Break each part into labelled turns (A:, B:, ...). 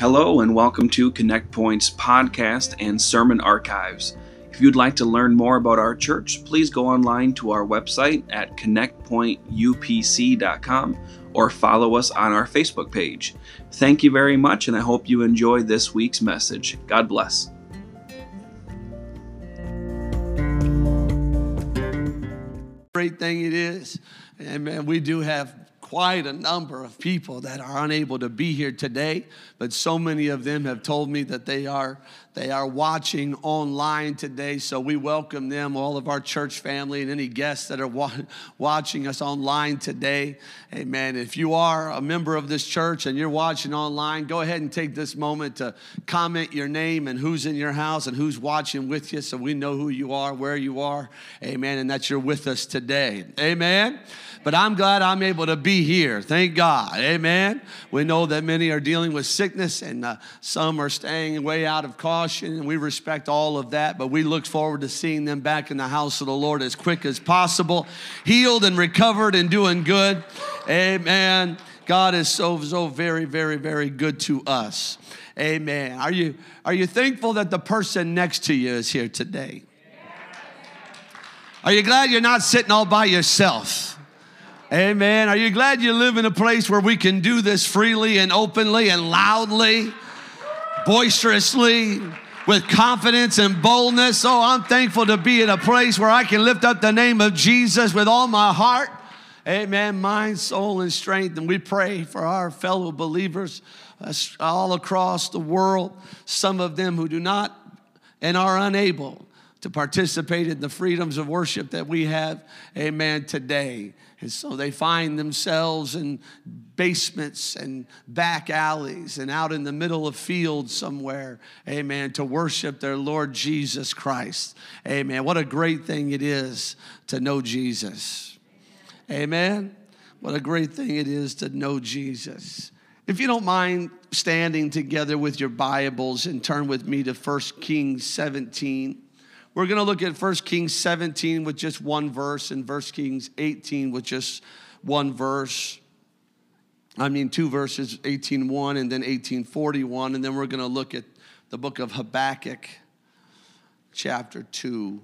A: Hello, and welcome to Connect Point's podcast and sermon archives. If you'd like to learn more about our church, please go online to our website at connectpointupc.com or follow us on our Facebook page. Thank you very much, and I hope you enjoy this week's message. God bless.
B: Great thing it is. And man, we do have quite a number of people that are unable to be here today, but so many of them have told me that they are they are watching online today. So we welcome them, all of our church family, and any guests that are wa- watching us online today. Amen. If you are a member of this church and you're watching online, go ahead and take this moment to comment your name and who's in your house and who's watching with you, so we know who you are, where you are. Amen. And that you're with us today. Amen but I'm glad I'm able to be here. Thank God. Amen. We know that many are dealing with sickness and uh, some are staying way out of caution, and we respect all of that, but we look forward to seeing them back in the house of the Lord as quick as possible, healed and recovered and doing good. Amen. God is so, so very, very, very good to us. Amen. Are you, are you thankful that the person next to you is here today? Are you glad you're not sitting all by yourself? Amen. Are you glad you live in a place where we can do this freely and openly and loudly, boisterously, with confidence and boldness? Oh, I'm thankful to be in a place where I can lift up the name of Jesus with all my heart. Amen. Mind, soul, and strength. And we pray for our fellow believers uh, all across the world, some of them who do not and are unable to participate in the freedoms of worship that we have, amen, today. And so they find themselves in basements and back alleys and out in the middle of fields somewhere, amen, to worship their Lord Jesus Christ. Amen. What a great thing it is to know Jesus. Amen. What a great thing it is to know Jesus. If you don't mind standing together with your Bibles and turn with me to 1 Kings 17. We're going to look at 1 Kings 17 with just one verse and 1 Kings 18 with just one verse. I mean, two verses, 18.1 and then 18.41. And then we're going to look at the book of Habakkuk, chapter 2.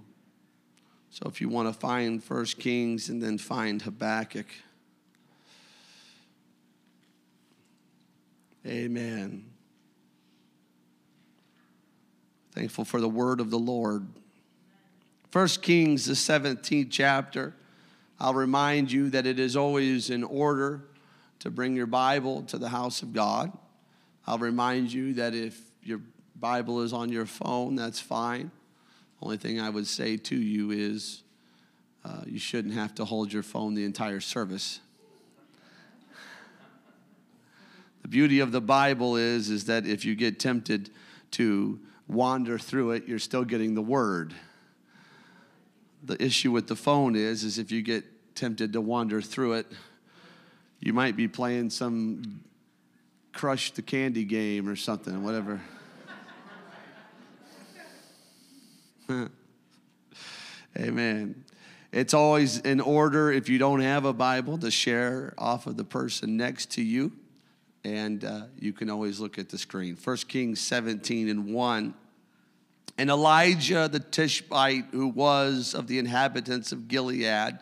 B: So if you want to find 1 Kings and then find Habakkuk. Amen. Thankful for the word of the Lord. First Kings, the 17th chapter, I'll remind you that it is always in order to bring your Bible to the house of God. I'll remind you that if your Bible is on your phone, that's fine. Only thing I would say to you is uh, you shouldn't have to hold your phone the entire service. the beauty of the Bible is, is that if you get tempted to wander through it, you're still getting the word the issue with the phone is is if you get tempted to wander through it you might be playing some crush the candy game or something whatever. Amen. It's always in order if you don't have a bible to share off of the person next to you. And uh, you can always look at the screen. 1 kings 17 and 1 and Elijah the Tishbite, who was of the inhabitants of Gilead,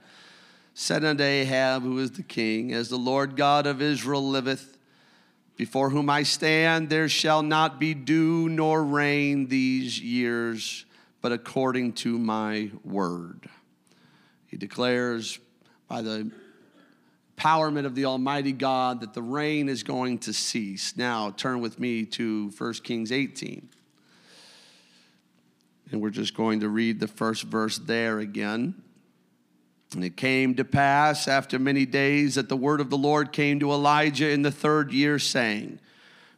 B: said unto Ahab, who is the king, As the Lord God of Israel liveth, before whom I stand, there shall not be dew nor rain these years, but according to my word. He declares by the empowerment of the Almighty God that the rain is going to cease. Now, turn with me to 1 Kings 18. And we're just going to read the first verse there again. And it came to pass after many days that the word of the Lord came to Elijah in the third year, saying,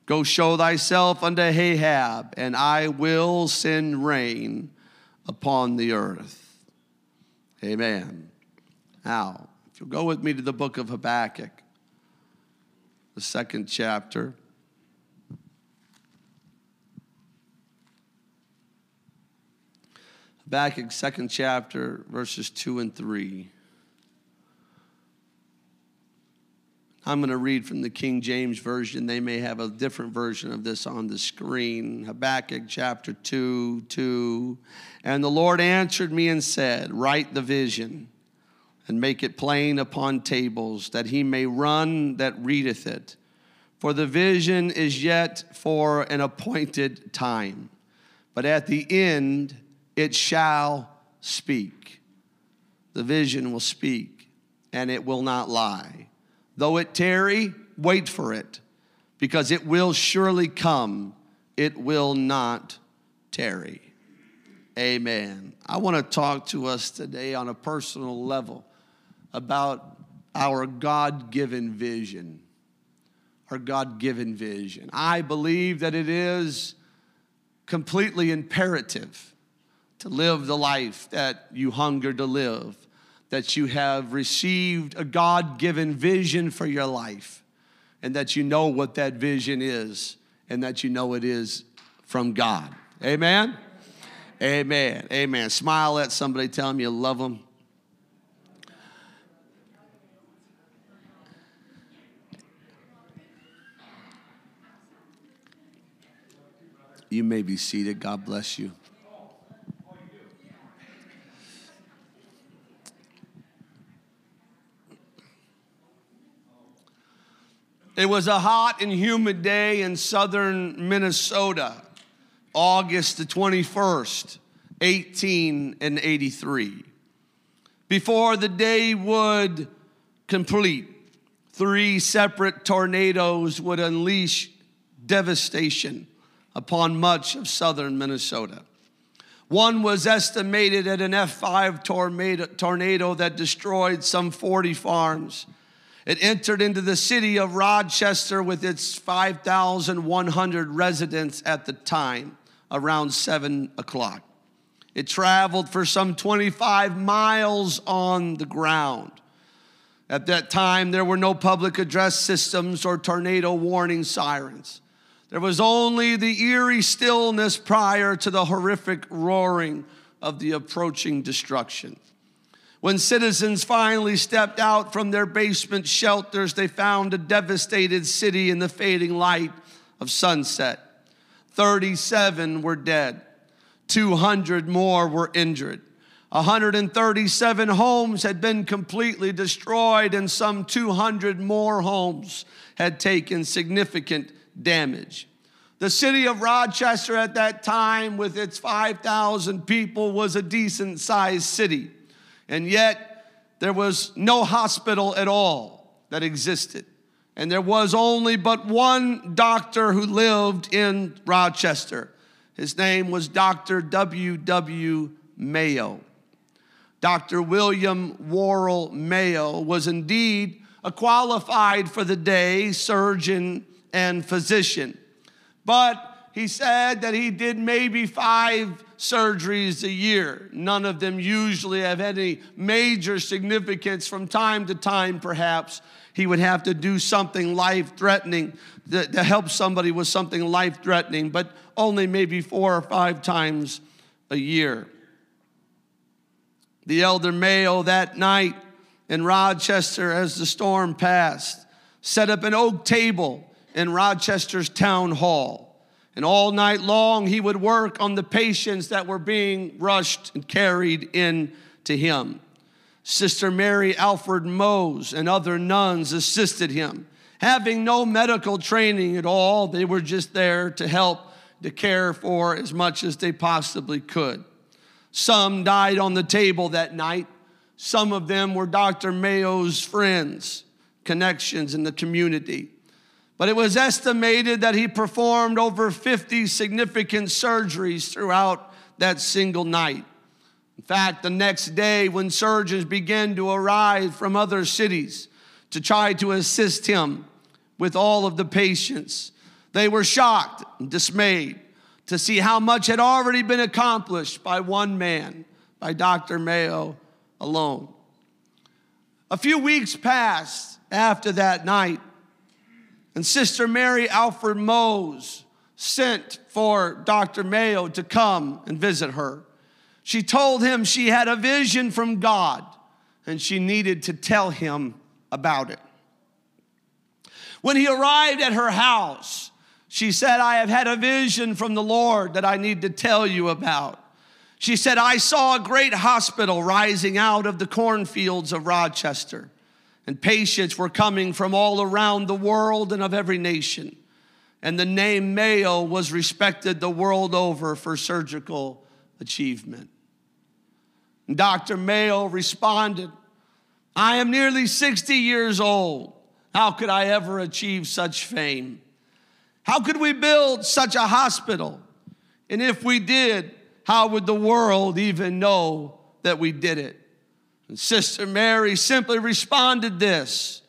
B: Go show thyself unto Ahab, and I will send rain upon the earth. Amen. Now, if you'll go with me to the book of Habakkuk, the second chapter. Habakkuk, second chapter, verses 2 and 3. I'm going to read from the King James Version. They may have a different version of this on the screen. Habakkuk chapter 2 2. And the Lord answered me and said, Write the vision and make it plain upon tables, that he may run that readeth it. For the vision is yet for an appointed time, but at the end it shall speak. The vision will speak, and it will not lie. Though it tarry, wait for it, because it will surely come. It will not tarry. Amen. I want to talk to us today on a personal level about our God given vision. Our God given vision. I believe that it is completely imperative to live the life that you hunger to live that you have received a God given vision for your life and that you know what that vision is and that you know it is from God. Amen? Amen. Amen. Smile at somebody, tell them you love them. You may be seated. God bless you. It was a hot and humid day in southern Minnesota, August the 21st, 1883. Before the day would complete, three separate tornadoes would unleash devastation upon much of southern Minnesota. One was estimated at an F5 tornado, that destroyed some 40 farms it entered into the city of Rochester with its 5,100 residents at the time, around 7 o'clock. It traveled for some 25 miles on the ground. At that time, there were no public address systems or tornado warning sirens. There was only the eerie stillness prior to the horrific roaring of the approaching destruction. When citizens finally stepped out from their basement shelters, they found a devastated city in the fading light of sunset. 37 were dead, 200 more were injured. 137 homes had been completely destroyed, and some 200 more homes had taken significant damage. The city of Rochester at that time, with its 5,000 people, was a decent sized city. And yet, there was no hospital at all that existed. And there was only but one doctor who lived in Rochester. His name was Dr. W. W. Mayo. Dr. William Worrall Mayo was indeed a qualified for the day surgeon and physician. But he said that he did maybe five surgeries a year. None of them usually have any major significance. From time to time, perhaps, he would have to do something life threatening to, to help somebody with something life threatening, but only maybe four or five times a year. The elder Mayo that night in Rochester, as the storm passed, set up an oak table in Rochester's town hall. And all night long, he would work on the patients that were being rushed and carried in to him. Sister Mary Alfred Moes and other nuns assisted him. Having no medical training at all, they were just there to help to care for as much as they possibly could. Some died on the table that night. Some of them were Dr. Mayo's friends, connections in the community. But it was estimated that he performed over 50 significant surgeries throughout that single night. In fact, the next day, when surgeons began to arrive from other cities to try to assist him with all of the patients, they were shocked and dismayed to see how much had already been accomplished by one man, by Dr. Mayo alone. A few weeks passed after that night, and Sister Mary Alfred Moes sent for Dr. Mayo to come and visit her. She told him she had a vision from God and she needed to tell him about it. When he arrived at her house, she said, I have had a vision from the Lord that I need to tell you about. She said, I saw a great hospital rising out of the cornfields of Rochester, and patients were coming from all around the world and of every nation. And the name Mayo was respected the world over for surgical achievement. And Dr. Mayo responded, I am nearly 60 years old. How could I ever achieve such fame? How could we build such a hospital? And if we did, how would the world even know that we did it? And Sister Mary simply responded this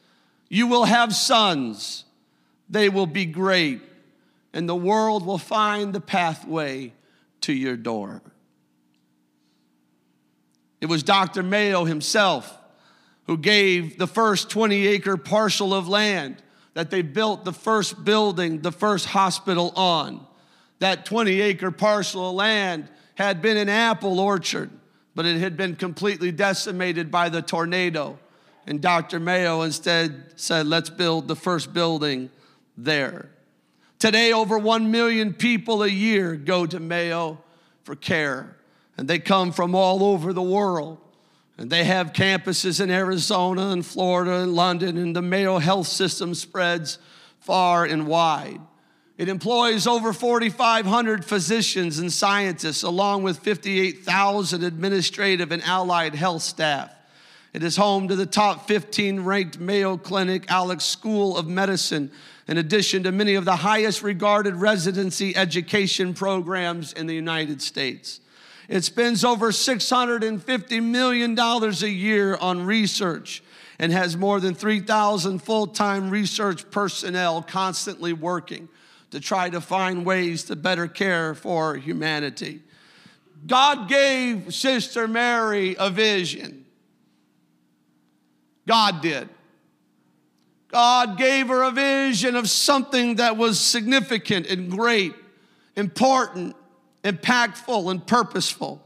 B: You will have sons, they will be great, and the world will find the pathway to your door. It was Dr. Mayo himself who gave the first 20 acre parcel of land that they built the first building, the first hospital on. That 20 acre parcel of land had been an apple orchard, but it had been completely decimated by the tornado. And Dr. Mayo instead said, let's build the first building there. Today, over 1 million people a year go to Mayo for care, and they come from all over the world. And they have campuses in Arizona and Florida and London, and the Mayo health system spreads far and wide. It employs over 4,500 physicians and scientists, along with 58,000 administrative and allied health staff. It is home to the top 15 ranked Mayo Clinic Alix School of Medicine, in addition to many of the highest regarded residency education programs in the United States. It spends over $650 million a year on research and has more than 3,000 full time research personnel constantly working to try to find ways to better care for humanity. God gave Sister Mary a vision. God did. God gave her a vision of something that was significant and great, important, impactful, and purposeful.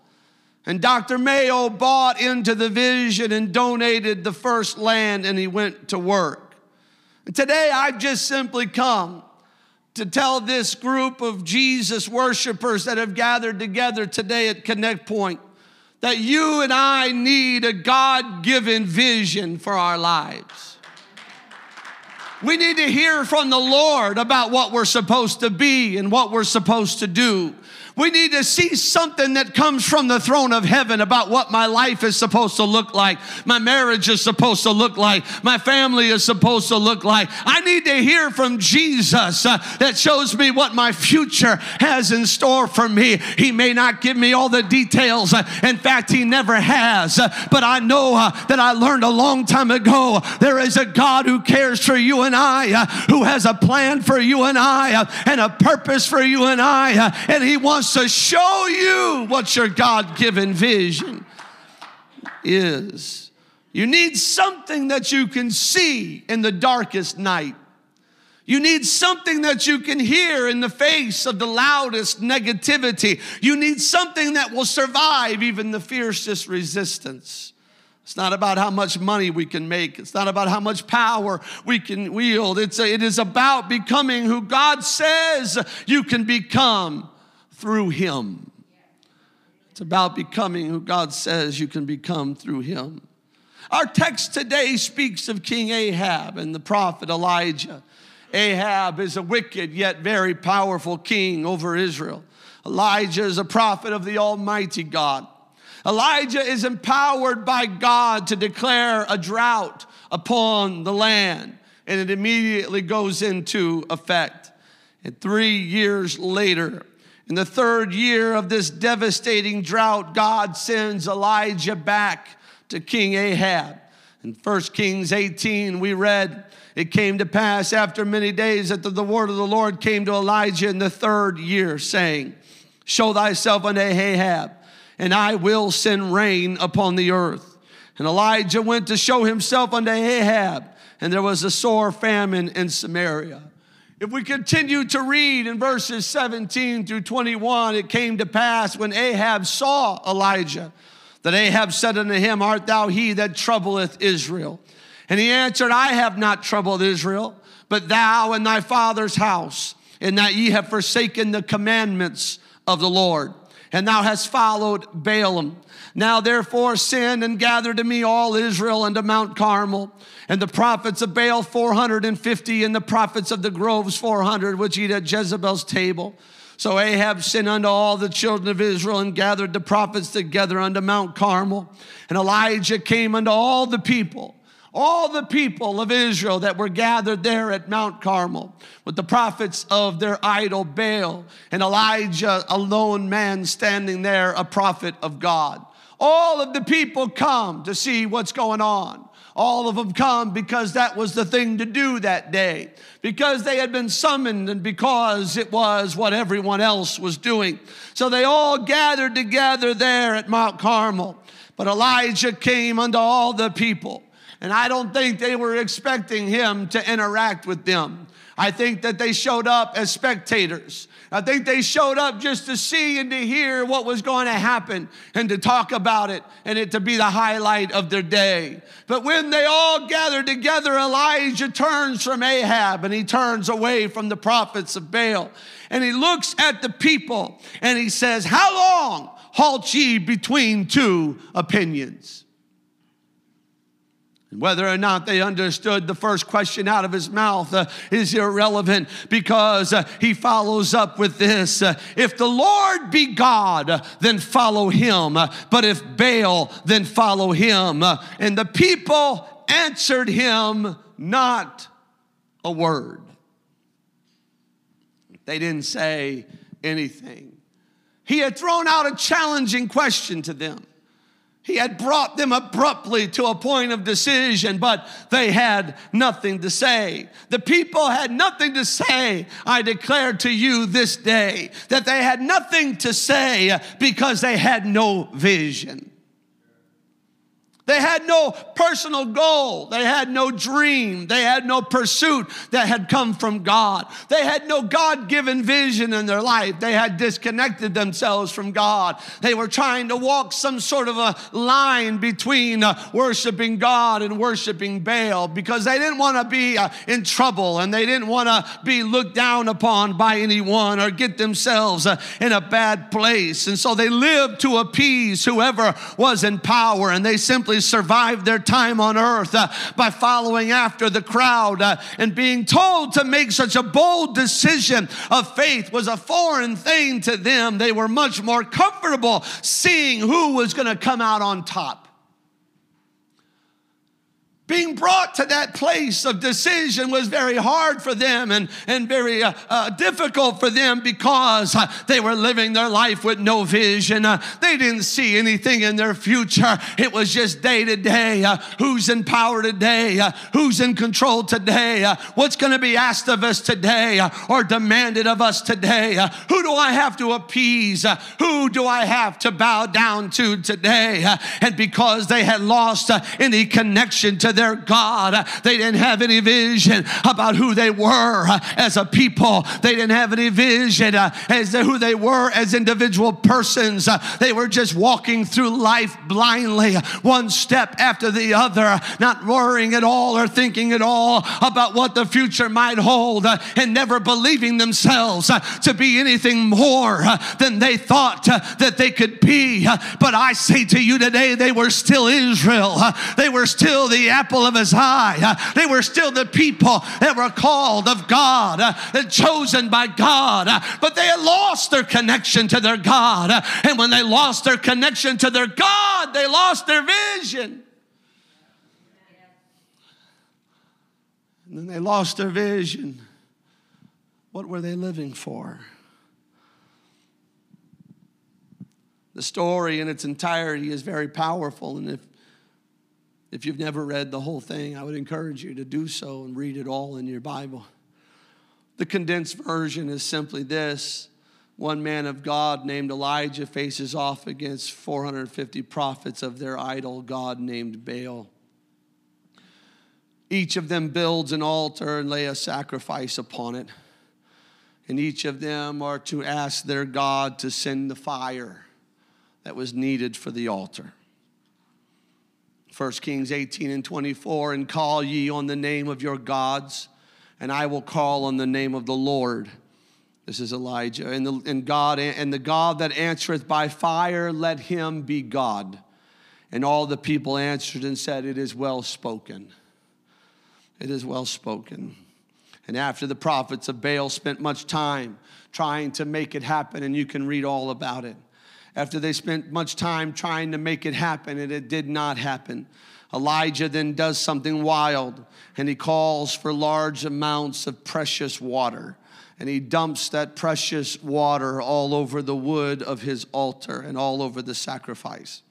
B: And Dr. Mayo bought into the vision and donated the first land and he went to work. And today I've just simply come to tell this group of Jesus worshipers that have gathered together today at Connect Point that you and I need a God given vision for our lives. We need to hear from the Lord about what we're supposed to be and what we're supposed to do. We need to see something that comes from the throne of heaven about what my life is supposed to look like, my marriage is supposed to look like, my family is supposed to look like. I need to hear from Jesus uh, that shows me what my future has in store for me. He may not give me all the details. Uh, in fact, He never has. Uh, but I know uh, that I learned a long time ago there is a God who cares for you and I, who has a plan for you and I, and a purpose for you and I, and He wants to show you what your God given vision is. You need something that you can see in the darkest night. You need something that you can hear in the face of the loudest negativity. You need something that will survive even the fiercest resistance. It's not about how much money we can make. It's not about how much power we can wield. It's a, it is about becoming who God says you can become through Him. It's about becoming who God says you can become through Him. Our text today speaks of King Ahab and the prophet Elijah. Ahab is a wicked yet very powerful king over Israel. Elijah is a prophet of the Almighty God. Elijah is empowered by God to declare a drought upon the land, and it immediately goes into effect. And three years later, in the third year of this devastating drought, God sends Elijah back to King Ahab. In 1 Kings 18, we read, It came to pass after many days that the, word of the Lord came to Elijah in the third year, saying, Show thyself unto Ahab, and I will send rain upon the earth. And Elijah went to show himself unto Ahab, and there was a sore famine in Samaria. If we continue to read in verses 17 through 21, it came to pass when Ahab saw Elijah that Ahab said unto him, Art thou he that troubleth Israel? And he answered, I have not troubled Israel, but thou and thy father's house, in that ye have forsaken the commandments of the Lord, and thou hast followed Baalim. Now therefore send and gather to me all Israel unto Mount Carmel, and the prophets of Baal 450, and the prophets of the groves 400, which eat at Jezebel's table. So Ahab sent unto all the children of Israel and gathered the prophets together unto Mount Carmel. And Elijah came unto all the people all the people of Israel that were gathered there at Mount Carmel with the prophets of their idol Baal and Elijah, a lone man standing there, a prophet of God. All of the people come to see what's going on. All of them come because that was the thing to do that day, because they had been summoned and because it was what everyone else was doing. So they all gathered together there at Mount Carmel. But Elijah came unto all the people, and I don't think they were expecting him to interact with them. I think that they showed up as spectators. I think they showed up just to see and to hear what was going to happen and to talk about it and it to be the highlight of their day. But when they all gathered together, Elijah turns from Ahab and he turns away from the prophets of Baal and he looks at the people and he says, How long halt ye between two opinions? Whether or not they understood the first question out of his mouth uh, is irrelevant because uh, he follows up with this uh, If the Lord be God, then follow him. But if Baal, then follow him. And the people answered him not a word. They didn't say anything. He had thrown out a challenging question to them. He had brought them abruptly to a point of decision, but they had nothing to say. The people had nothing to say. I declare to you this day that they had nothing to say because they had no vision. They had no personal goal. They had no dream. They had no pursuit that had come from God. They had no God given vision in their life. They had disconnected themselves from God. They were trying to walk some sort of a line between uh, worshiping God and worshiping Baal because they didn't want to be uh, in trouble and they didn't want to be looked down upon by anyone or get themselves uh, in a bad place. And so they lived to appease whoever was in power and they simply simply survived their time on earth uh, by following after the crowd uh, and being told to make such a bold decision of faith was a foreign thing to them. They were much more comfortable seeing who was going to come out on top being brought to that place of decision was very hard for them and, and very uh, uh, difficult for them because uh, they were living their life with no vision. Uh, they didn't see anything in their future. It was just day to day uh, who's in power today, uh, who's in control today, what's going to be asked of us today or demanded of us today. who do I have to appease? who do I have to bow down to today? and because they had lost any connection to God. They didn't have any vision about who they were as a people. They didn't have any vision uh, as to who they were as individual persons. Uh, they were just walking through life blindly, one step after the other, not worrying at all or thinking at all about what the future might hold, uh, and never believing themselves to be anything more than they thought that they could be. But I say to you today, they were still Israel. They were still the apple apple of his eye. They were still the people that were called of God, uh, and chosen by God, uh, but they had lost their connection to their God. Uh, and when they lost their connection to their God, they lost their vision. And then they lost their vision. What were they living for? The story in its entirety is very powerful. And if if you've never read the whole thing, I would encourage you to do so and read it all in your Bible. The condensed version is simply this one man of God named Elijah faces off against 450 prophets of their idol God named Baal. Each of them builds an altar and lay a sacrifice upon it. And each of them are to ask their God to send the fire that was needed for the altar. 1 Kings 18 and 24, and call ye on the name of your gods, and I will call on the name of the Lord. This is Elijah. And, the, and God and the God that answereth by fire, let him be God. And all the people answered and said, It is well spoken. It is well spoken. And after the prophets of Baal spent much time trying to make it happen, and you can read all about it. After they spent much time trying to make it happen, and it did not happen. Elijah then does something wild, and he calls for large amounts of precious water. And he dumps that precious water all over the wood of his altar and all over the sacrifice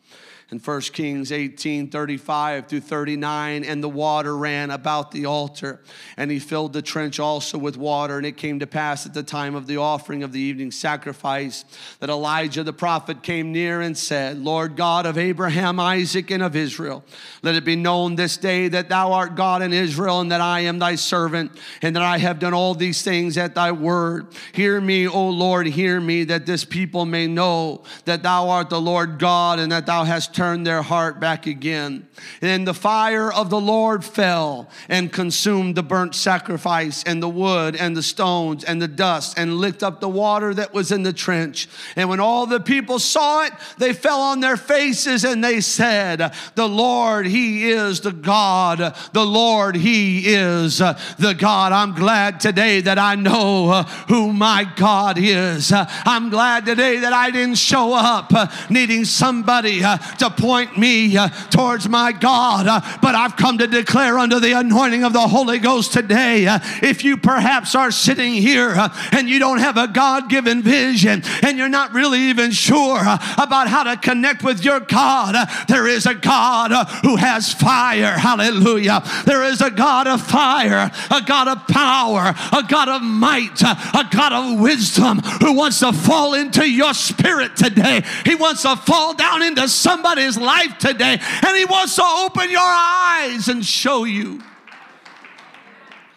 B: in 1 Kings 18 35 through 39, and the water ran about the altar, and he filled the trench also with water. And it came to pass at the time of the offering of the evening sacrifice that Elijah the prophet came near and said, Lord God of Abraham, Isaac, and of Israel, let it be known this day that thou art God in Israel, and that I am thy servant, and that I have done all these things at thy word. Hear me, O Lord, hear me, that this people may know that thou art the Lord God, and that thou hast turn their heart back again. And the fire of the Lord fell and consumed the burnt sacrifice and the wood and the stones and the dust and licked up the water that was in the trench. And when all the people saw it, they fell on their faces and they said, The Lord, He is the God. The Lord, He is the God. I'm glad today that I know who my God is. I'm glad today that I didn't show up needing somebody to point me uh, towards my God, uh, but I've come to declare under the anointing of the Holy Ghost today uh, if you perhaps are sitting here and you don't have a God given vision and you're not really even sure about how to connect with your God, there is a God who has fire. Hallelujah. There is a God of fire, a God of power, a God of might, a God of wisdom who wants to fall into your spirit today. He wants to fall down into somebody his life today. And He wants to open your eyes and show you.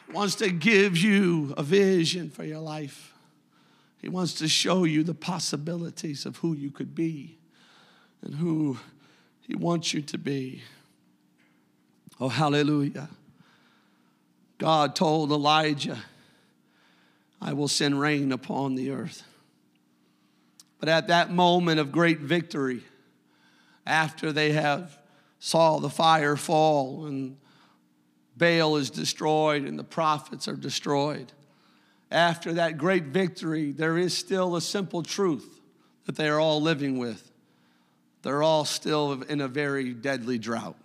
B: He wants to give you a vision for your life. He wants to show you the possibilities of who you could be and who He wants you to be. Oh, hallelujah. God told Elijah, I will send rain upon the earth. But at that moment of great victory, after they have saw the fire fall and Baal is destroyed and the prophets are destroyed. After that great victory, there is still a simple truth that they are all living with. They're all still in a very deadly drought.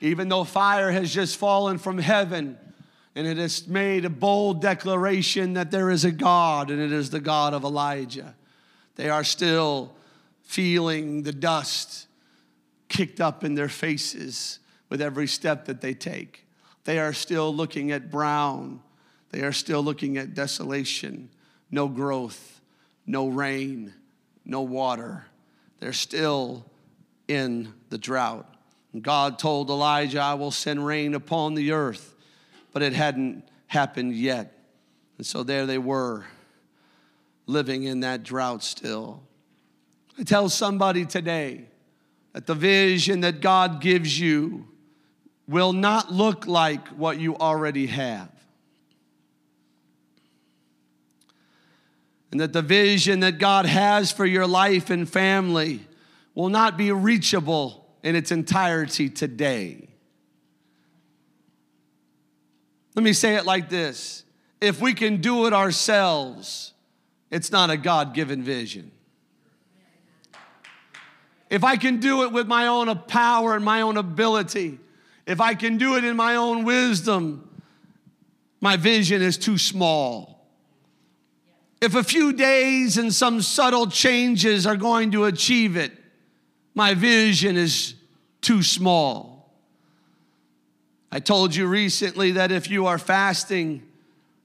B: Even though fire has just fallen from heaven and it has made a bold declaration that there is a God and it is the God of Elijah, they are still feeling the dust kicked up in their faces with every step that they take. They are still looking at brown. They are still looking at desolation, no growth, no rain, no water. They're still in the drought. And God told Elijah, I will send rain upon the earth, but it hadn't happened yet. And so there they were, living in that drought still. Tell somebody today that the vision that God gives you will not look like what you already have. And that the vision that God has for your life and family will not be reachable in its entirety today. Let me say it like this if we can do it ourselves, it's not a God given vision if I can do it with my own power and my own ability, if I can do it in my own wisdom, my vision is too small. If a few days and some subtle changes are going to achieve it, my vision is too small. I told you recently that if you are fasting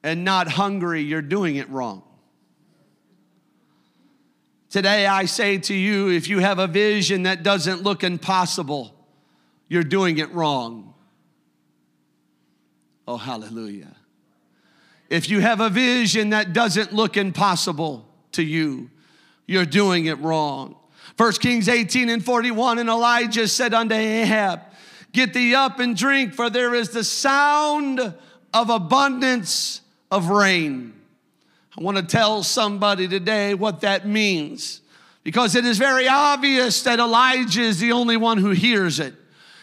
B: and not hungry, you're doing it wrong. Today, I say to you if you have a vision that doesn't look impossible, you're doing it wrong. Oh, hallelujah. If you have a vision that doesn't look impossible to you, you're doing it wrong. 1 Kings 18 and 41, and Elijah said unto Ahab, Get thee up and drink, for there is the sound of abundance of rain. I want to tell somebody today what that means because it is very obvious that Elijah is the only one who hears it.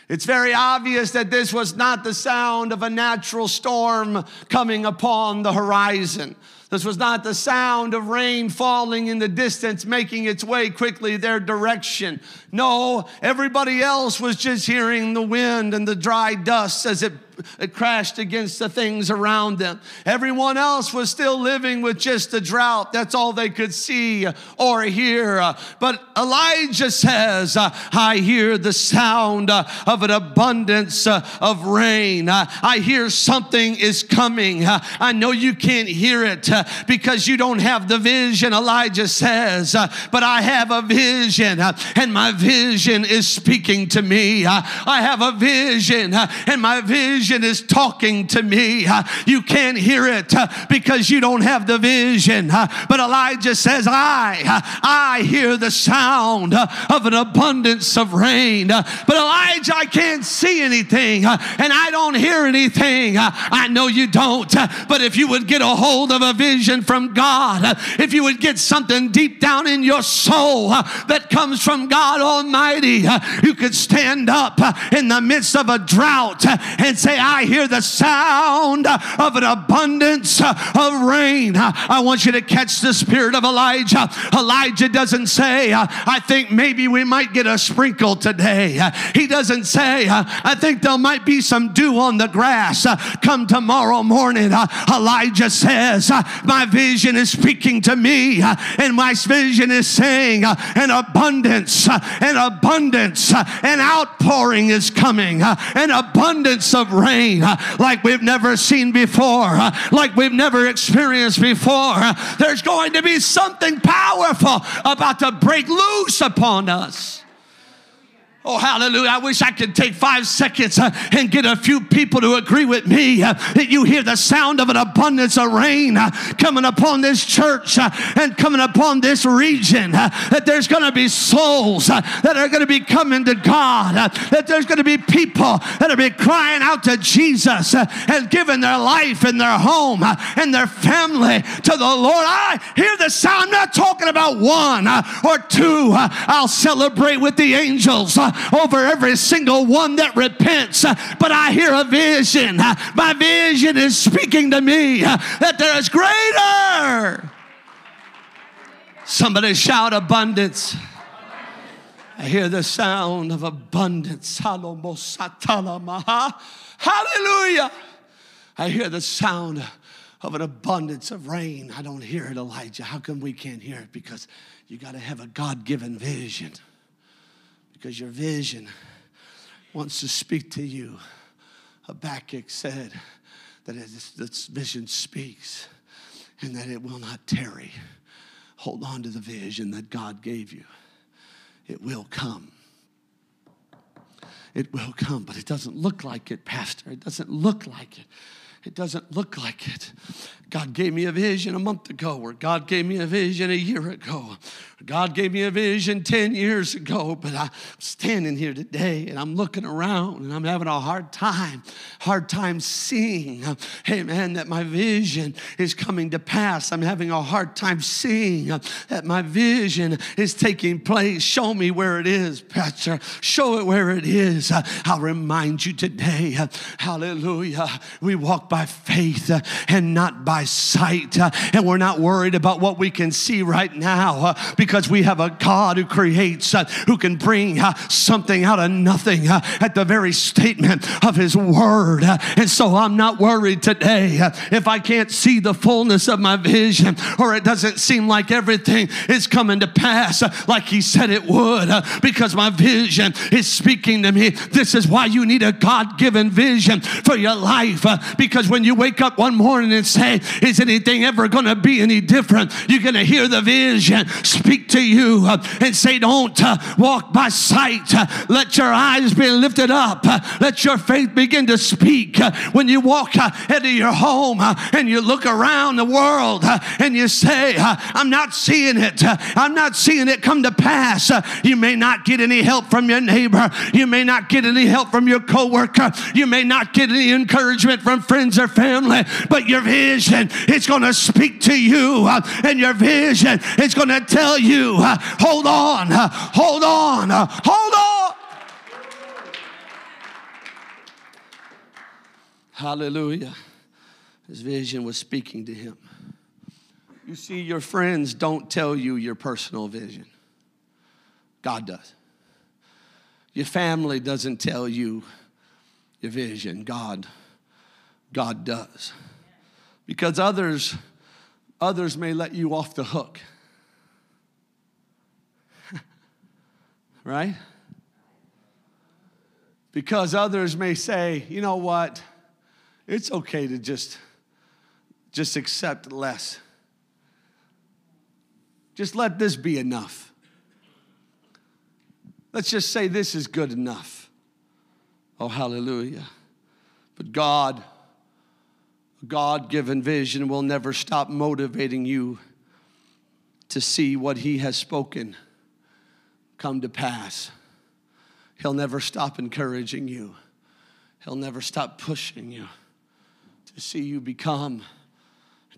B: It's very obvious that this was not the sound of a natural storm coming upon the horizon. This was not the sound of rain falling in the distance, making its way quickly their direction. No, everybody else was just hearing the wind and the dry dust as it it crashed against the things around them. Everyone else was still living with just the drought. That's all they could see or hear. But Elijah says, I hear the sound uh, of an abundance uh, of rain. I hear something is coming. I know you can't hear it uh, because you don't have the vision, Elijah says, but I have a vision and my vision is speaking to me. I have a vision and my vision vision is talking to me. Uh, you can't hear it uh, because you don't have the vision. Uh, but Elijah says, I, uh, I hear the sound uh, of an abundance of rain. Uh, but Elijah, I can't see anything and I don't hear anything. I know you don't. But if you would get a hold of a vision from God, if you would get something deep down in your soul that comes from God Almighty, you could stand up in the midst of a drought and say, I hear the sound of an abundance of rain. I want you to catch the spirit of Elijah. Elijah doesn't say, I think maybe we might get a sprinkle today. He doesn't say, I think there might be some dew on the grass come tomorrow morning. Elijah says, My vision is speaking to me, and my vision is saying, An abundance, an abundance, an outpouring is coming, an abundance of rain rain like we've never seen before, like we've never experienced before. There's going to be something powerful about to break loose upon us. Oh, hallelujah. I wish I could take five seconds uh, and get a few people to agree with me uh, that you hear the sound of an abundance of rain uh, coming upon this church uh, and coming upon this region. Uh, that there's going to be souls uh, that are going to be coming to God. that there's going to be people that are be crying out to Jesus and giving their life and their home and their family to the Lord. I hear the sound. I'm not talking about one or two. I'll celebrate with the angels over every single one that repents. But I hear a vision. My vision is speaking to me that there is greater. Somebody shout abundance. I hear the sound of abundance. Hallelujah. I hear the sound of an abundance of rain. I don't hear it, Elijah. How come we can't hear it? Because you got to have a God given vision because your vision wants to speak to you. Habakkuk said that this vision speaks and that it will not tarry. Hold on to the vision that God gave you. It will come. It will come, but it doesn't look like it, Pastor. It doesn't look like it. It doesn't look like it. God gave me a vision a month ago, or God gave me a vision a year ago, God gave me a vision 10 years ago, but I'm standing here today and I'm looking around and I'm having a hard time, hard time seeing, hey man, that my vision is coming to pass. I'm having a hard time seeing that my vision is taking place. Show me where it is, Pastor. Show it where it is. I'll remind you today, hallelujah, we walk by faith and not by sight, and we're not worried about what we can see right now because because we have a God who creates, uh, who can bring uh, something out of nothing uh, at the very statement of His Word. Uh, and so I'm not worried today uh, if I can't see the fullness of my vision or it doesn't seem like everything is coming to pass uh, like He said it would because my vision is speaking to me. This is why you need a God given vision for your life Because when you wake up one morning and say, Is anything ever going to be any different? You're going to hear the vision speak to you uh, and say, Don't uh, walk by sight. Uh, let your eyes be lifted up. Uh, let your faith begin to speak. Uh, when you walk uh, into your home and you look around the world and you say, I'm not seeing it. I'm not seeing it come to pass. You may not get any help from your neighbor. You may not get any help from your coworker. You may not get any encouragement from friends or family, but your vision is going to speak to you, uh, and your vision is going to tell you, uh, hold on, uh, hold on, hold on. Hallelujah. His vision was speaking to him. You see, your friends don't tell you your personal vision, God does. Your family doesn't tell you your vision, God, God does. Because others, others may let you off the hook. right? Because others may say, you know what? It's okay to just just accept less. Just let this be enough. Let's just say this is good enough. Oh, hallelujah. But God, God given vision will never stop motivating you to see what He has spoken come to pass. He'll never stop encouraging you, He'll never stop pushing you to see you become,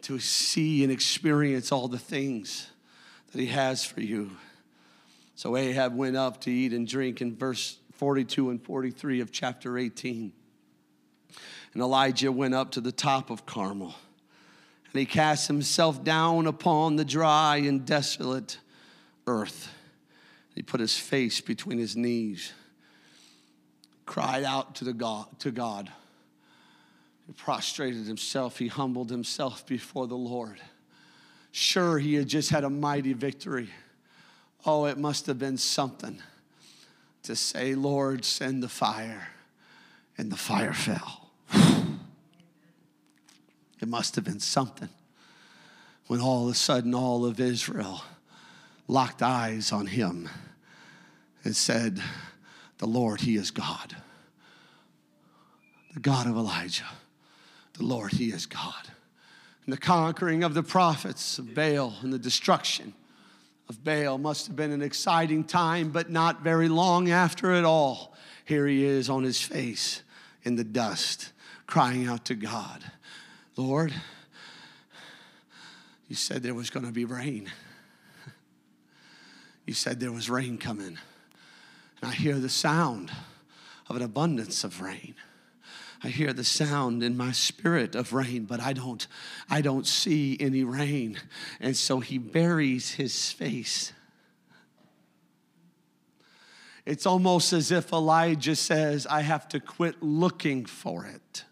B: to see and experience all the things that He has for you. So Ahab went up to eat and drink in verse 42 and 43 of chapter 18. And Elijah went up to the top of Carmel. And he cast himself down upon the dry and desolate earth. He put his face between his knees, cried out to, the God, to God. He prostrated himself, he humbled himself before the Lord. Sure, he had just had a mighty victory. Oh, it must have been something to say, Lord, send the fire. And the fire fell. Must have been something when all of a sudden all of Israel locked eyes on him and said, The Lord, He is God. The God of Elijah. The Lord, He is God and the conquering of the prophets of Baal and the destruction of Baal must have been an exciting time, but not very long after it all. Here he is on his face in the dust, crying out to God Lord, you said there was going to be rain. You said there was rain coming. And I hear the sound of an abundance of rain. I hear the sound in my spirit of rain, but I don't, I don't see any rain. And so he buries his face. It's almost as if Elijah says, I have to quit looking for it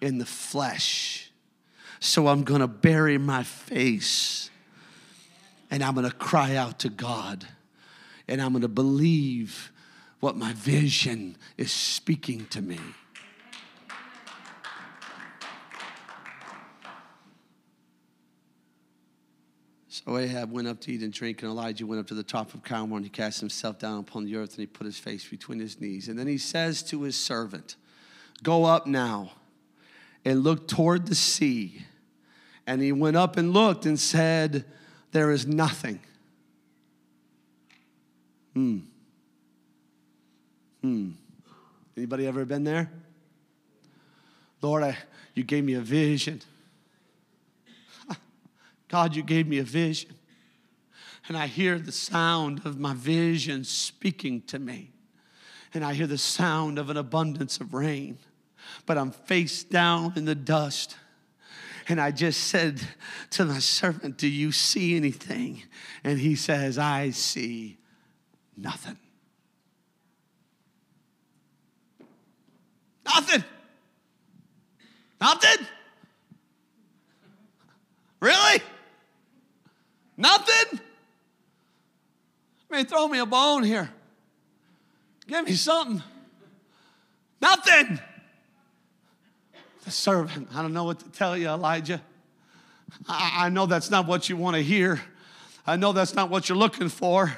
B: in the flesh. So I'm going to bury my face and I'm going to cry out to God and I'm going to believe what my vision is speaking to me. So Ahab went up to eat and drink, and Elijah went up to the top of Carmel, and he cast himself down upon the earth, and he put his face between his knees. And then he says to his servant, Go up now and looked toward the sea. And he went up and looked and said, There is nothing. Hmm. Hmm. Anybody ever been there? Lord, I, you gave me a vision. God, you gave me a vision. And I hear the sound of my vision speaking to me. And I hear the sound of an abundance of rain. But I'm face down in the dust. And I just said to my servant, Do you see anything? And he says, I see nothing. Nothing. Nothing? Really? Nothing? Mean, throw me a bone here. Give me something. Nothing. Servant, I don't know what to tell you, Elijah. I, I know that's not what you want to hear. I know that's not what you're looking for.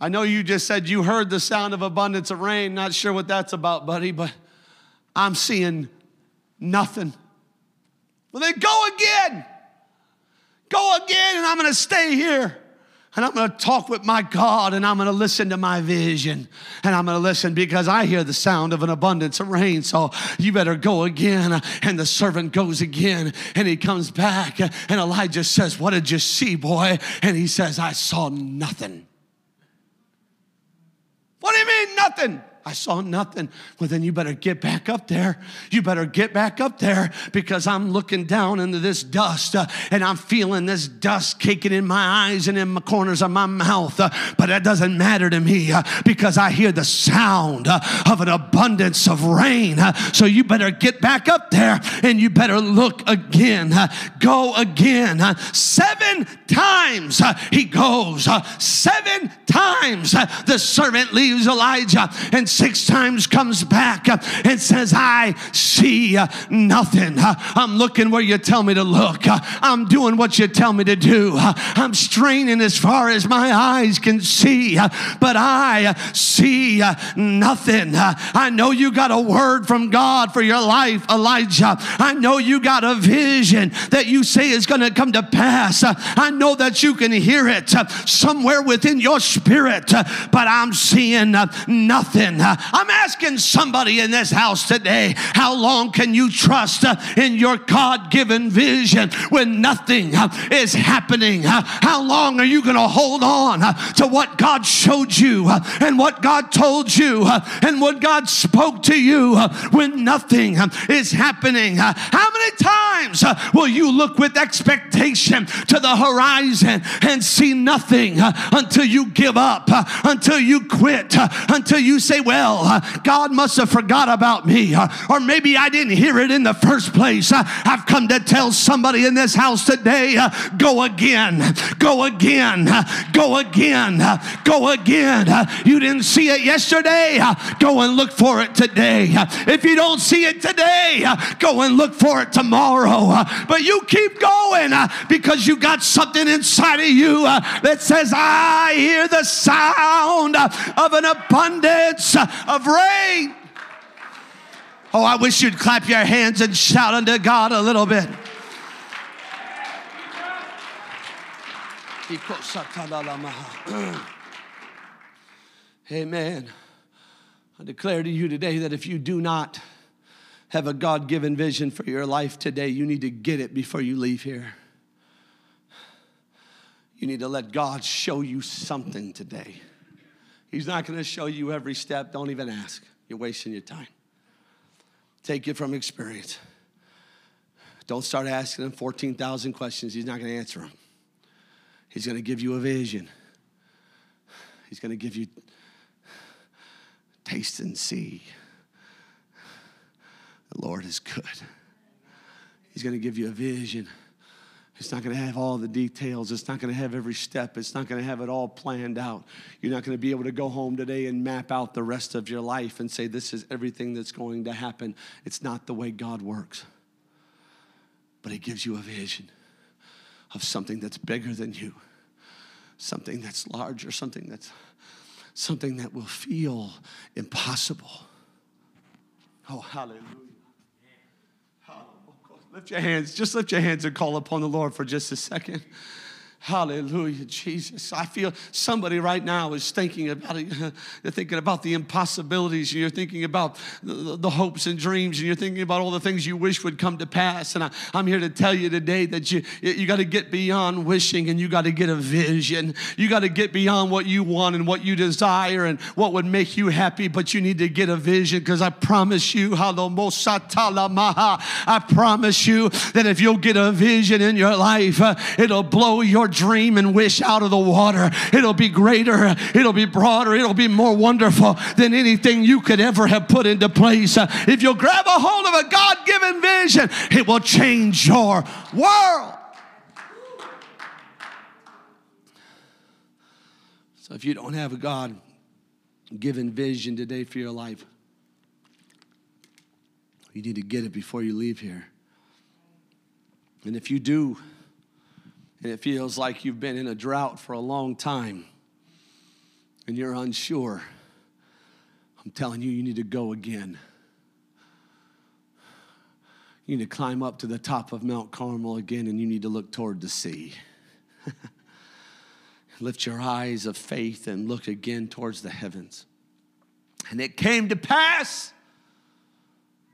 B: I know you just said you heard the sound of abundance of rain. Not sure what that's about, buddy, but I'm seeing nothing. Well, then go again. Go again, and I'm going to stay here. And I'm going to talk with my God and I'm going to listen to my vision. And I'm going to listen because I hear the sound of an abundance of rain. So you better go again. And the servant goes again and he comes back. And Elijah says, What did you see, boy? And he says, I saw nothing. What do you mean, nothing? I saw nothing. Well, then you better get back up there. You better get back up there because I'm looking down into this dust uh, and I'm feeling this dust caking in my eyes and in the corners of my mouth. Uh, but that doesn't matter to me uh, because I hear the sound uh, of an abundance of rain. Uh, so you better get back up there and you better look again. Uh, go again. Seven times he goes. Seven times the servant leaves Elijah and six times comes back and says, I see nothing. I'm looking where you tell me to look. I'm doing what you tell me to do. I'm straining as far as my eyes can see, but I see nothing. I know you got a word from God for your life, Elijah. I know you got a vision that you say is going to come to pass. I know that you can hear it somewhere within your spirit, but I'm seeing nothing. Uh, I'm asking somebody in this house today, how long can you trust uh, in your God given vision when nothing uh, is happening? Uh, how long are you going to hold on uh, to what God showed you uh, and what God told you and what God spoke to you when nothing is happening? How many times will you look with expectation to the horizon and see nothing until you give up, until you quit, until you say, Well, Uh, God must have forgot about me, uh, or maybe I didn't hear it in the first place. Uh, I've come to tell somebody in this house today go again, go again, go again, go again. You didn't see it yesterday, go and look for it today. If you don't see it today, go and look for it tomorrow. But you keep going because you got something inside of you that says, I hear the sound of an abundance of rain. Oh, I wish you'd clap your hands and shout unto God a little bit. Amen. I declare to you today that if you do not have a God given vision for your life today, you need to get it before you leave here. You need to let God show you something today. He's not going to show you every step. Don't even ask. You're wasting your time. Take it from experience. Don't start asking him 14,000 questions. He's not going to answer them. He's going to give you a vision. He's going to give you taste and see. The Lord is good. He's going to give you a vision. It's not going to have all the details. It's not going to have every step. It's not going to have it all planned out. You're not going to be able to go home today and map out the rest of your life and say, This is everything that's going to happen. It's not the way God works. But He gives you a vision of something that's bigger than you, something that's larger, something that's something that will feel impossible. Oh, hallelujah. Lift your hands. Just lift your hands and call upon the Lord for just a second. Hallelujah, Jesus. I feel somebody right now is thinking about it. They're thinking about the impossibilities, and you're thinking about the, the, hopes and dreams, and you're thinking about all the things you wish would come to pass. And I, am here to tell you today that you, you got to get beyond wishing and you got to get a vision. You got to get beyond what you want and what you desire and what would make you happy, but you need to get a vision because I promise you, I promise you that if you'll get a vision in your life, uh, it'll blow your dream and wish out of the water. It'll be greater, it'll be broader, it'll be more wonderful than anything you could ever have put into place. If you'll grab a hold of a God given vision, it will change your world. So if you don't have a God given vision today for your life, You need to get it before you leave here. And if you do, and it feels like you've been in a drought for a long time and you're unsure, I'm telling you, you need to go again. You need to climb up to the top of Mount Carmel again and you need to look toward the sea. Lift your eyes of faith and look again towards the heavens. And it came to pass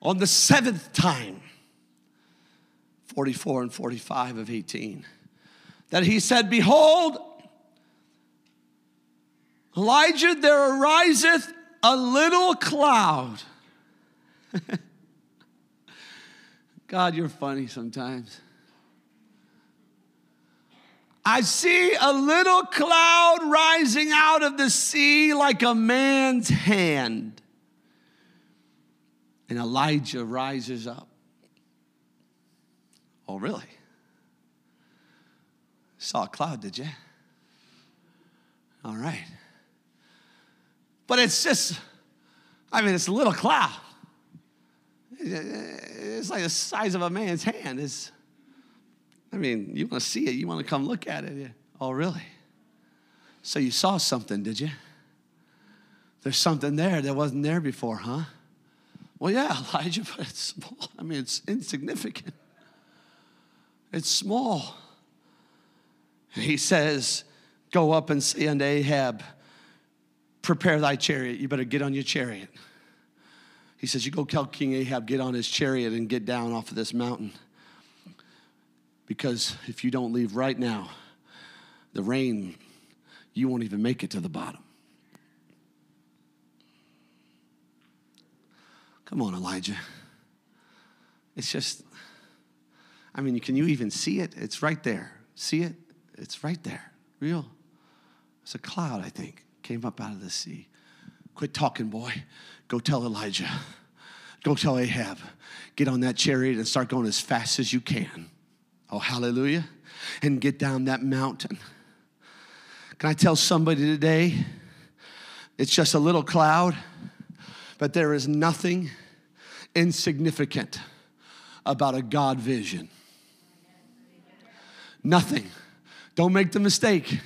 B: on the seventh time, 44 and 45 of 18, that he said, Behold, Elijah, there ariseth a little cloud. God, you're funny sometimes. I see a little cloud rising out of the sea like a man's hand. And Elijah rises up. Oh, really? Saw a cloud, did you? All right. But it's just, I mean, it's a little cloud. It's like the size of a man's hand. It's, I mean, you want to see it, you want to come look at it. Oh, really? So you saw something, did you? There's something there that wasn't there before, huh? Well, yeah, Elijah, but it's small. I mean, it's insignificant. It's small. He says, Go up and say unto Ahab, Prepare thy chariot. You better get on your chariot. He says, You go tell King Ahab, get on his chariot and get down off of this mountain. Because if you don't leave right now, the rain, you won't even make it to the bottom. Come on, Elijah. It's just, I mean, can you even see it? It's right there. See it? It's right there. Real. It's a cloud, I think, came up out of the sea. Quit talking, boy. Go tell Elijah. Go tell Ahab. Get on that chariot and start going as fast as you can. Oh, hallelujah. And get down that mountain. Can I tell somebody today? It's just a little cloud but there is nothing insignificant about a God vision. Nothing. Don't make the mistake.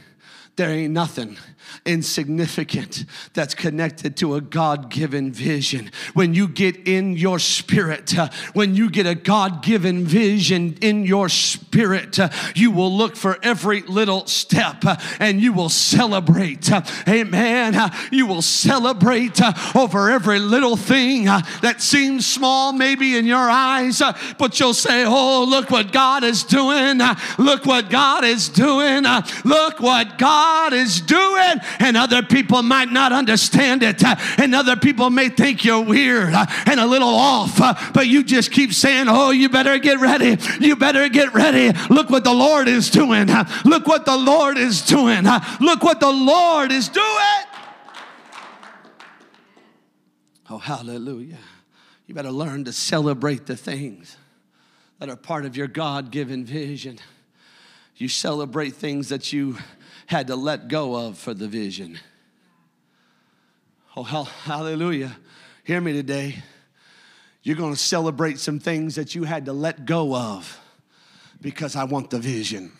B: There ain't nothing insignificant that's connected to a God given vision. When you get in your spirit, uh, when you get a God given vision in your spirit, uh, you will look for every little step uh, and you will celebrate. Uh, amen. Uh, you will celebrate uh, over every little thing that seems small, maybe in your eyes, but you'll say, Oh, look what God is doing. look what God is doing. look what God is doing and other people might not understand it, uh, and other people may think you're weird uh, and a little off, uh, but you just keep saying, Oh, you better get ready. You better get ready. Look what the Lord is doing. Look what the Lord is doing. Look what the Lord is doing. Oh, hallelujah. You better learn to celebrate the things that are part of your God given vision. You celebrate things that you had to let go of for the vision. Oh, hallelujah. Hear me today. You're going to celebrate some things that you had to let go of because I want the vision.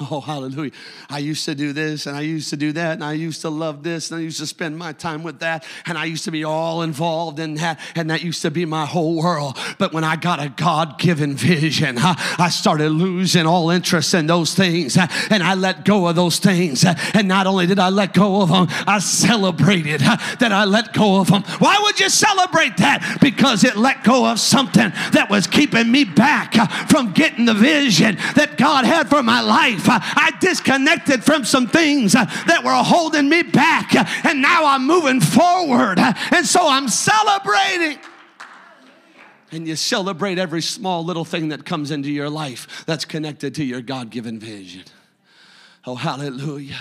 B: Oh, hallelujah. I used to do this and I used to do that and I used to love this and I used to spend my time with that and I used to be all involved in that and that used to be my whole world. But when I got a God given vision, I started losing all interest in those things and I let go of those things. And not only did I let go of them, I celebrated that I let go of them. Why would you celebrate that? Because it let go of something that was keeping me back from getting the vision that God had for my life life. Uh, I disconnected from some things uh, that were holding me back, uh, and now I'm moving forward. And so I'm celebrating. And you celebrate every small little thing that comes into your life that's connected to your God given vision. Oh, hallelujah.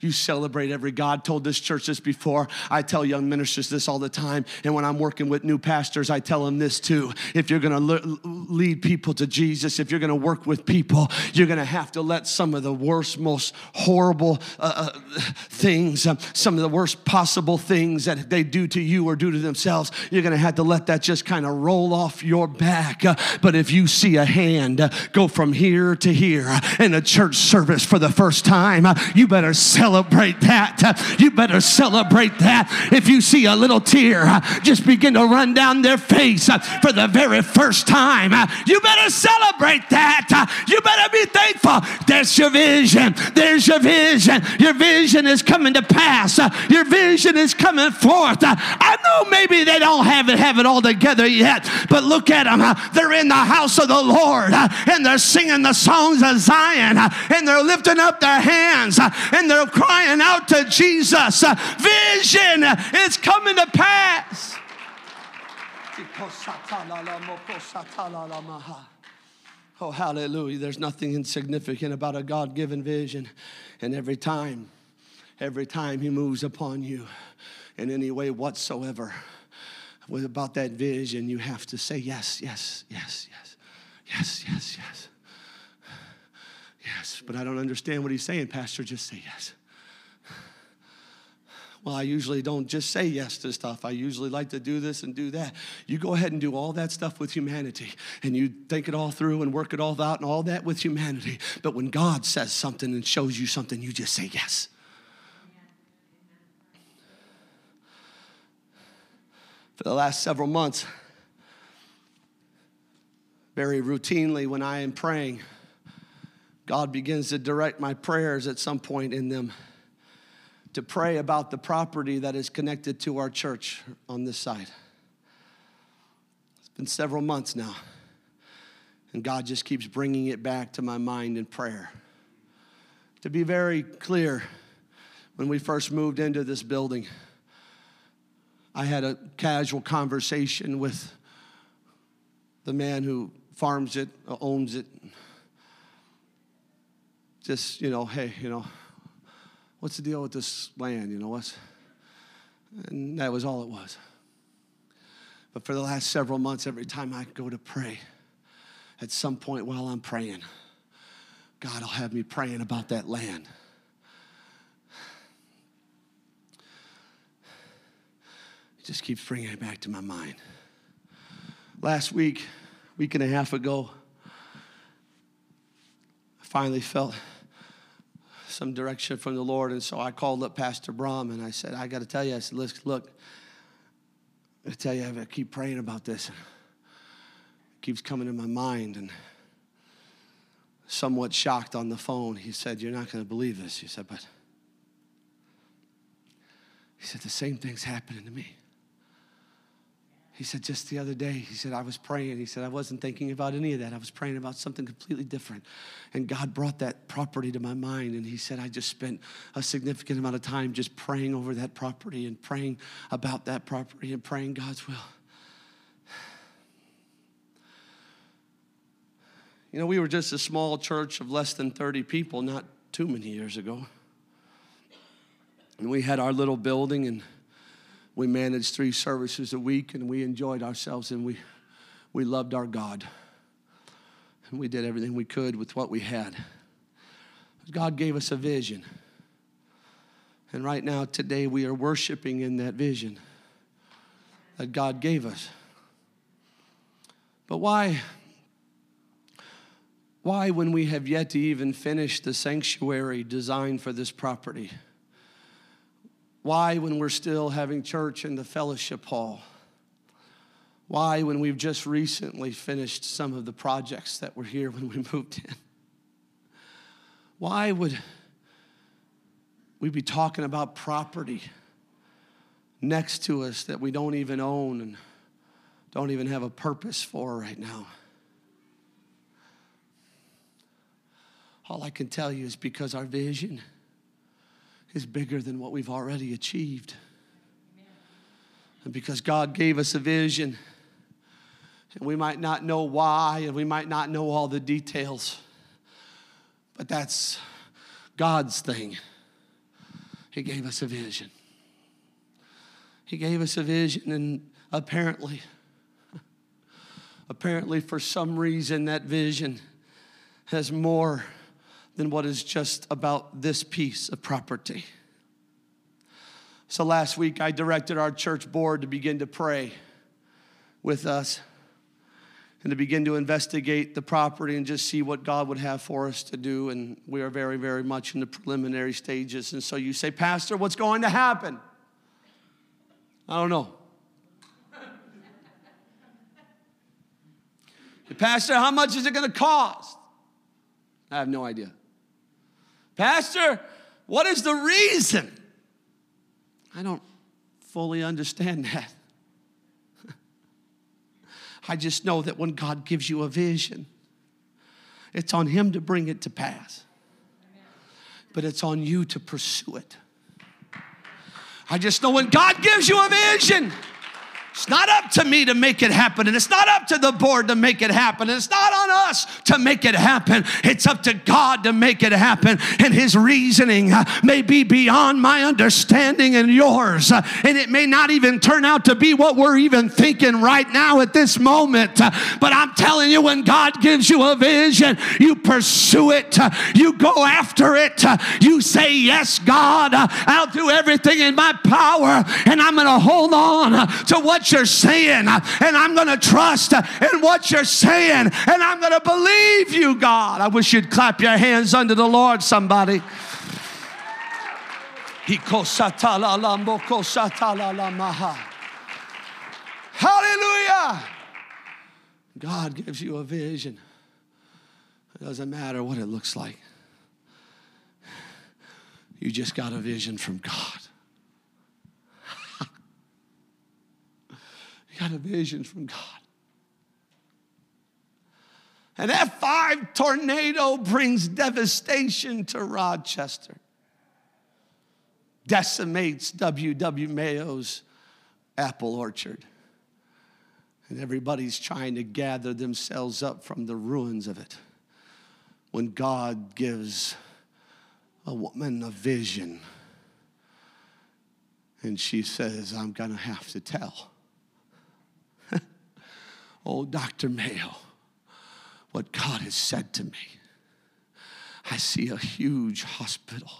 B: You celebrate every God told this church this before. I tell young ministers this all the time. And when I'm working with new pastors, I tell them this too. If you're going to lead people to Jesus, if you're going to work with people, you're going to have to let some of the worst, most horrible uh, uh, things, um, some of the worst possible things that they do to you or do to themselves, you're going to have to let that just kind of roll off your back. Uh, but if you see a hand uh, go from here to here in a church service for the first time, uh, you better celebrate that. You better celebrate that. If you see a little tear just begin to run down their face for the very first time, you better celebrate that. You better be thankful. That's your vision. There's your vision. Your vision is coming to pass. Your vision is coming forth. I know maybe they don't have it, have it all together yet, but look at them. They're in the house of the Lord and they're singing the songs of Zion and they're lifting up their hands and they're crying out to Jesus. Uh, vision uh, is coming to pass. Oh, hallelujah. There's nothing insignificant about a God given vision. And every time, every time He moves upon you in any way whatsoever, with about that vision, you have to say yes, yes, yes, yes, yes, yes, yes. Yes, but I don't understand what he's saying, Pastor. Just say yes. Well, I usually don't just say yes to stuff. I usually like to do this and do that. You go ahead and do all that stuff with humanity and you think it all through and work it all out and all that with humanity. But when God says something and shows you something, you just say yes. For the last several months, very routinely when I am praying, God begins to direct my prayers at some point in them to pray about the property that is connected to our church on this side. It's been several months now, and God just keeps bringing it back to my mind in prayer. To be very clear, when we first moved into this building, I had a casual conversation with the man who farms it, owns it. Just, you know, hey, you know, what's the deal with this land? You know, what's. And that was all it was. But for the last several months, every time I go to pray, at some point while I'm praying, God will have me praying about that land. It just keeps bringing it back to my mind. Last week, week and a half ago, I finally felt some direction from the Lord. And so I called up Pastor Brom and I said, I got to tell you, I said, look, I tell you, I keep praying about this. It keeps coming in my mind. And somewhat shocked on the phone, he said, You're not going to believe this. He said, But he said, The same thing's happening to me. He said, just the other day, he said, I was praying. He said, I wasn't thinking about any of that. I was praying about something completely different. And God brought that property to my mind. And he said, I just spent a significant amount of time just praying over that property and praying about that property and praying God's will. You know, we were just a small church of less than 30 people not too many years ago. And we had our little building and we managed three services a week and we enjoyed ourselves and we, we loved our God. And we did everything we could with what we had. God gave us a vision. And right now, today, we are worshiping in that vision that God gave us. But why? Why, when we have yet to even finish the sanctuary designed for this property? Why, when we're still having church in the fellowship hall? Why, when we've just recently finished some of the projects that were here when we moved in? Why would we be talking about property next to us that we don't even own and don't even have a purpose for right now? All I can tell you is because our vision is bigger than what we've already achieved. And because God gave us a vision, and we might not know why, and we might not know all the details, but that's God's thing. He gave us a vision. He gave us a vision, and apparently, Apparently, for some reason, that vision has more than what is just about this piece of property. So last week, I directed our church board to begin to pray with us and to begin to investigate the property and just see what God would have for us to do. And we are very, very much in the preliminary stages. And so you say, Pastor, what's going to happen? I don't know. Pastor, how much is it going to cost? I have no idea. Pastor, what is the reason? I don't fully understand that. I just know that when God gives you a vision, it's on Him to bring it to pass, but it's on you to pursue it. I just know when God gives you a vision, it's not up to me to make it happen, and it's not up to the board to make it happen, and it's not on us to make it happen. It's up to God to make it happen, and His reasoning uh, may be beyond my understanding and yours, uh, and it may not even turn out to be what we're even thinking right now at this moment. Uh, but I'm telling you, when God gives you a vision, you pursue it, you go after it, you say, Yes, God, I'll do everything in my power, and I'm going to hold on to what what you're saying, uh, and I'm going to trust uh, in what you're saying, and I'm going to believe you, God. I wish you'd clap your hands under the Lord, somebody. Hallelujah. God gives you a vision. It doesn't matter what it looks like. You just got a vision from God. A vision from God. And F5 tornado brings devastation to Rochester, decimates W.W. Mayo's apple orchard. And everybody's trying to gather themselves up from the ruins of it. When God gives a woman a vision, and she says, I'm going to have to tell. Oh, Dr. Mayo, what God has said to me. I see a huge hospital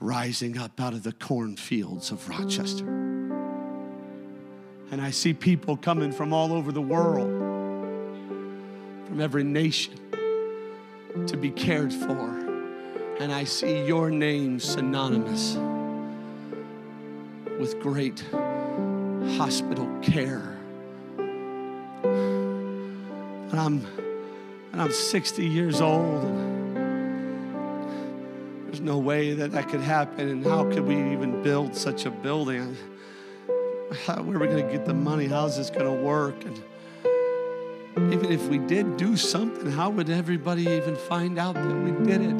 B: rising up out of the cornfields of Rochester. And I see people coming from all over the world, from every nation, to be cared for. And I see your name synonymous with great hospital care and I'm and I'm 60 years old. And there's no way that that could happen. And how could we even build such a building? How, where are we going to get the money? How's this going to work? And even if we did do something, how would everybody even find out that we did it?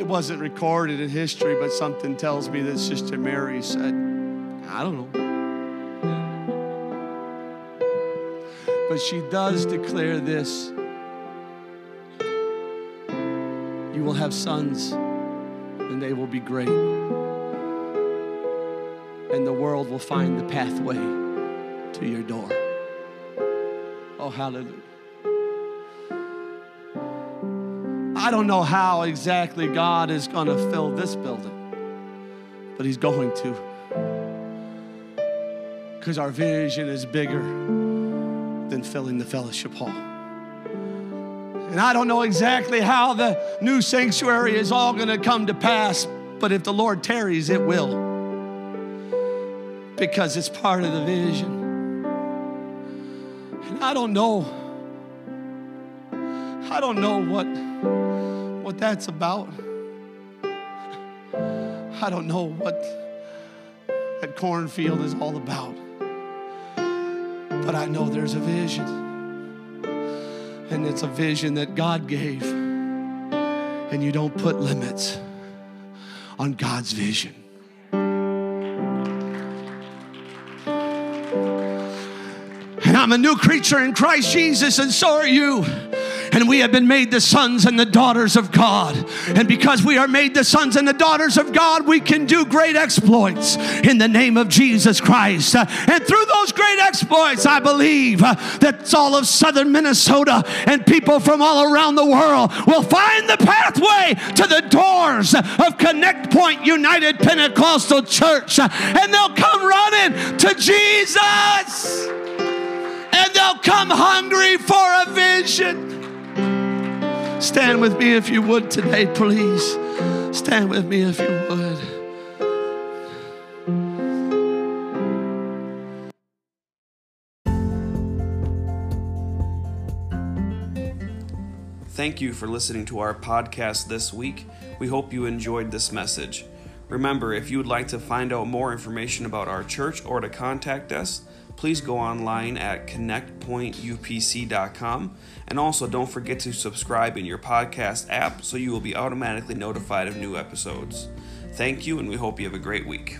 B: It wasn't recorded in history, but something tells me that Sister Mary said, I don't know. But she does declare this You will have sons, and they will be great. And the world will find the pathway to your door. Oh, hallelujah. I don't know how exactly God is going to fill this building, but He's going to. Because our vision is bigger than filling the fellowship hall. And I don't know exactly how the new sanctuary is all going to come to pass, but if the Lord tarries, it will. Because it's part of the vision. And I don't know. I don't know what what that's about. I don't know what that cornfield is all about. But I know there's a vision. And it's a vision that God gave. And you don't put limits on God's vision. And I'm a new creature in Christ Jesus, and so are you. and we have been made the sons and the daughters of God. And because we are made the sons and the daughters of God, we can do great exploits in the name of Jesus Christ. And through those great exploits, I believe uh, that all of southern Minnesota and people from all around the world will find the pathway to the doors of Connect Point United Pentecostal Church and they'll come running to Jesus and they'll come hungry for a vision. Stand with me if you would today, please. Stand with me if you would.
A: Thank you for listening to our podcast this week. We hope you enjoyed this message. Remember, if you would like to find out more information about our church or to contact us, please go online at connectpointupc.com. And also, don't forget to subscribe in your podcast app so you will be automatically notified of new episodes. Thank you, and we hope you have a great week.